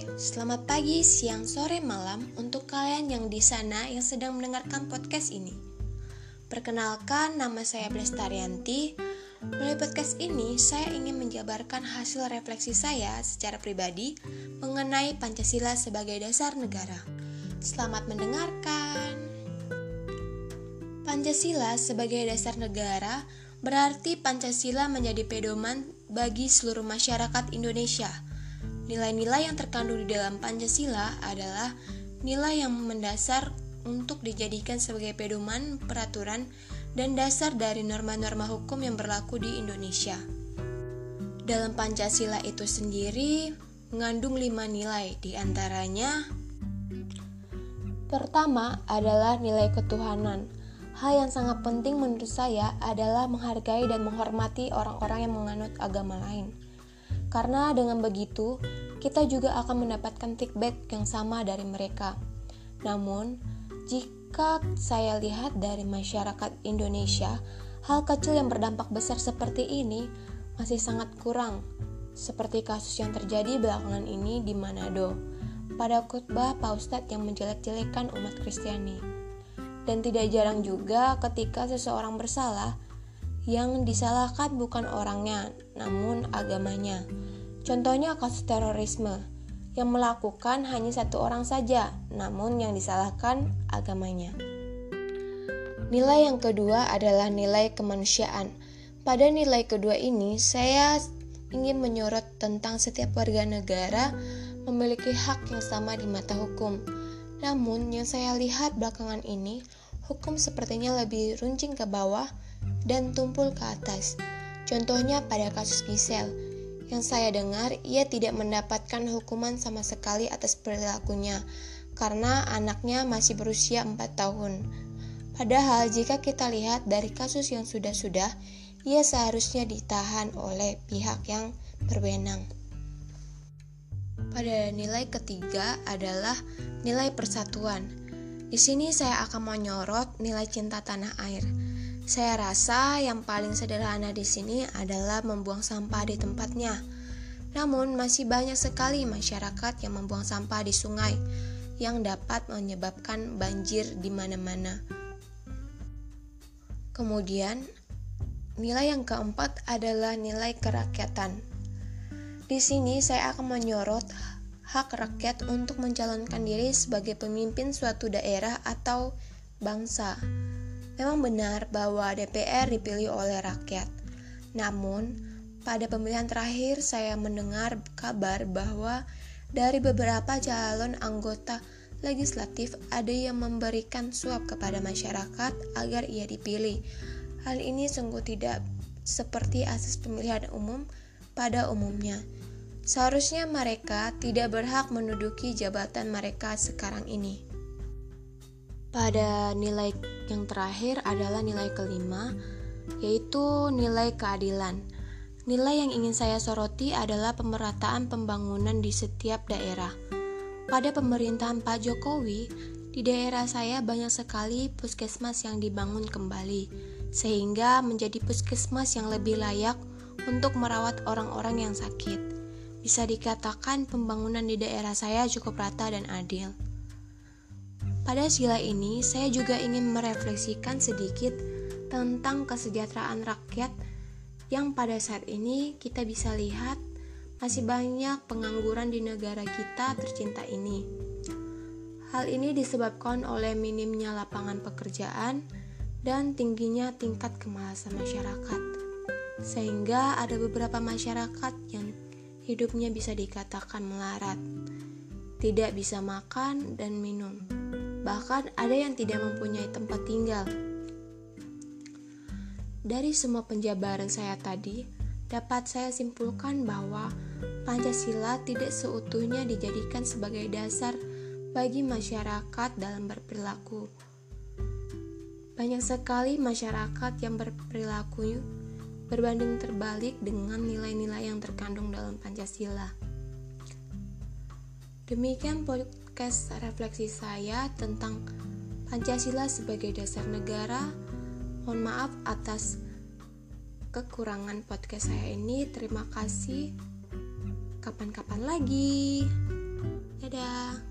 Selamat pagi, siang, sore, malam untuk kalian yang di sana yang sedang mendengarkan podcast ini. Perkenalkan, nama saya Blestarianti. Melalui podcast ini, saya ingin menjabarkan hasil refleksi saya secara pribadi mengenai Pancasila sebagai dasar negara. Selamat mendengarkan. Pancasila sebagai dasar negara berarti Pancasila menjadi pedoman bagi seluruh masyarakat Indonesia – Nilai-nilai yang terkandung di dalam Pancasila adalah nilai yang mendasar untuk dijadikan sebagai pedoman, peraturan, dan dasar dari norma-norma hukum yang berlaku di Indonesia. Dalam Pancasila itu sendiri mengandung lima nilai, di antaranya Pertama adalah nilai ketuhanan. Hal yang sangat penting menurut saya adalah menghargai dan menghormati orang-orang yang menganut agama lain. Karena dengan begitu, kita juga akan mendapatkan feedback yang sama dari mereka. Namun, jika saya lihat dari masyarakat Indonesia, hal kecil yang berdampak besar seperti ini masih sangat kurang, seperti kasus yang terjadi belakangan ini di Manado pada khutbah Pak Ustadz yang menjelek-jelekan umat Kristiani. Dan tidak jarang juga ketika seseorang bersalah, yang disalahkan bukan orangnya, namun agamanya. Contohnya kasus terorisme, yang melakukan hanya satu orang saja, namun yang disalahkan agamanya. Nilai yang kedua adalah nilai kemanusiaan. Pada nilai kedua ini, saya ingin menyorot tentang setiap warga negara memiliki hak yang sama di mata hukum. Namun, yang saya lihat belakangan ini, hukum sepertinya lebih runcing ke bawah dan tumpul ke atas. Contohnya pada kasus Gisel, yang saya dengar ia tidak mendapatkan hukuman sama sekali atas perilakunya karena anaknya masih berusia 4 tahun. Padahal jika kita lihat dari kasus yang sudah-sudah, ia seharusnya ditahan oleh pihak yang berwenang. Pada nilai ketiga adalah nilai persatuan. Di sini saya akan menyorot nilai cinta tanah air. Saya rasa yang paling sederhana di sini adalah membuang sampah di tempatnya. Namun, masih banyak sekali masyarakat yang membuang sampah di sungai yang dapat menyebabkan banjir di mana-mana. Kemudian, nilai yang keempat adalah nilai kerakyatan. Di sini saya akan menyorot hak rakyat untuk mencalonkan diri sebagai pemimpin suatu daerah atau bangsa. Memang benar bahwa DPR dipilih oleh rakyat. Namun, pada pemilihan terakhir saya mendengar kabar bahwa dari beberapa calon anggota legislatif ada yang memberikan suap kepada masyarakat agar ia dipilih. Hal ini sungguh tidak seperti asas pemilihan umum pada umumnya. Seharusnya mereka tidak berhak menduduki jabatan mereka sekarang ini. Pada nilai yang terakhir adalah nilai kelima, yaitu nilai keadilan. Nilai yang ingin saya soroti adalah pemerataan pembangunan di setiap daerah. Pada pemerintahan Pak Jokowi, di daerah saya banyak sekali puskesmas yang dibangun kembali, sehingga menjadi puskesmas yang lebih layak untuk merawat orang-orang yang sakit. Bisa dikatakan pembangunan di daerah saya cukup rata dan adil. Pada sila ini, saya juga ingin merefleksikan sedikit tentang kesejahteraan rakyat yang pada saat ini kita bisa lihat masih banyak pengangguran di negara kita tercinta ini. Hal ini disebabkan oleh minimnya lapangan pekerjaan dan tingginya tingkat kemalasan masyarakat. Sehingga ada beberapa masyarakat yang hidupnya bisa dikatakan melarat, tidak bisa makan dan minum bahkan ada yang tidak mempunyai tempat tinggal. Dari semua penjabaran saya tadi, dapat saya simpulkan bahwa Pancasila tidak seutuhnya dijadikan sebagai dasar bagi masyarakat dalam berperilaku. Banyak sekali masyarakat yang berperilaku berbanding terbalik dengan nilai-nilai yang terkandung dalam Pancasila. Demikian podcast refleksi saya tentang Pancasila sebagai dasar negara. Mohon maaf atas kekurangan podcast saya ini. Terima kasih. Kapan-kapan lagi. Dadah.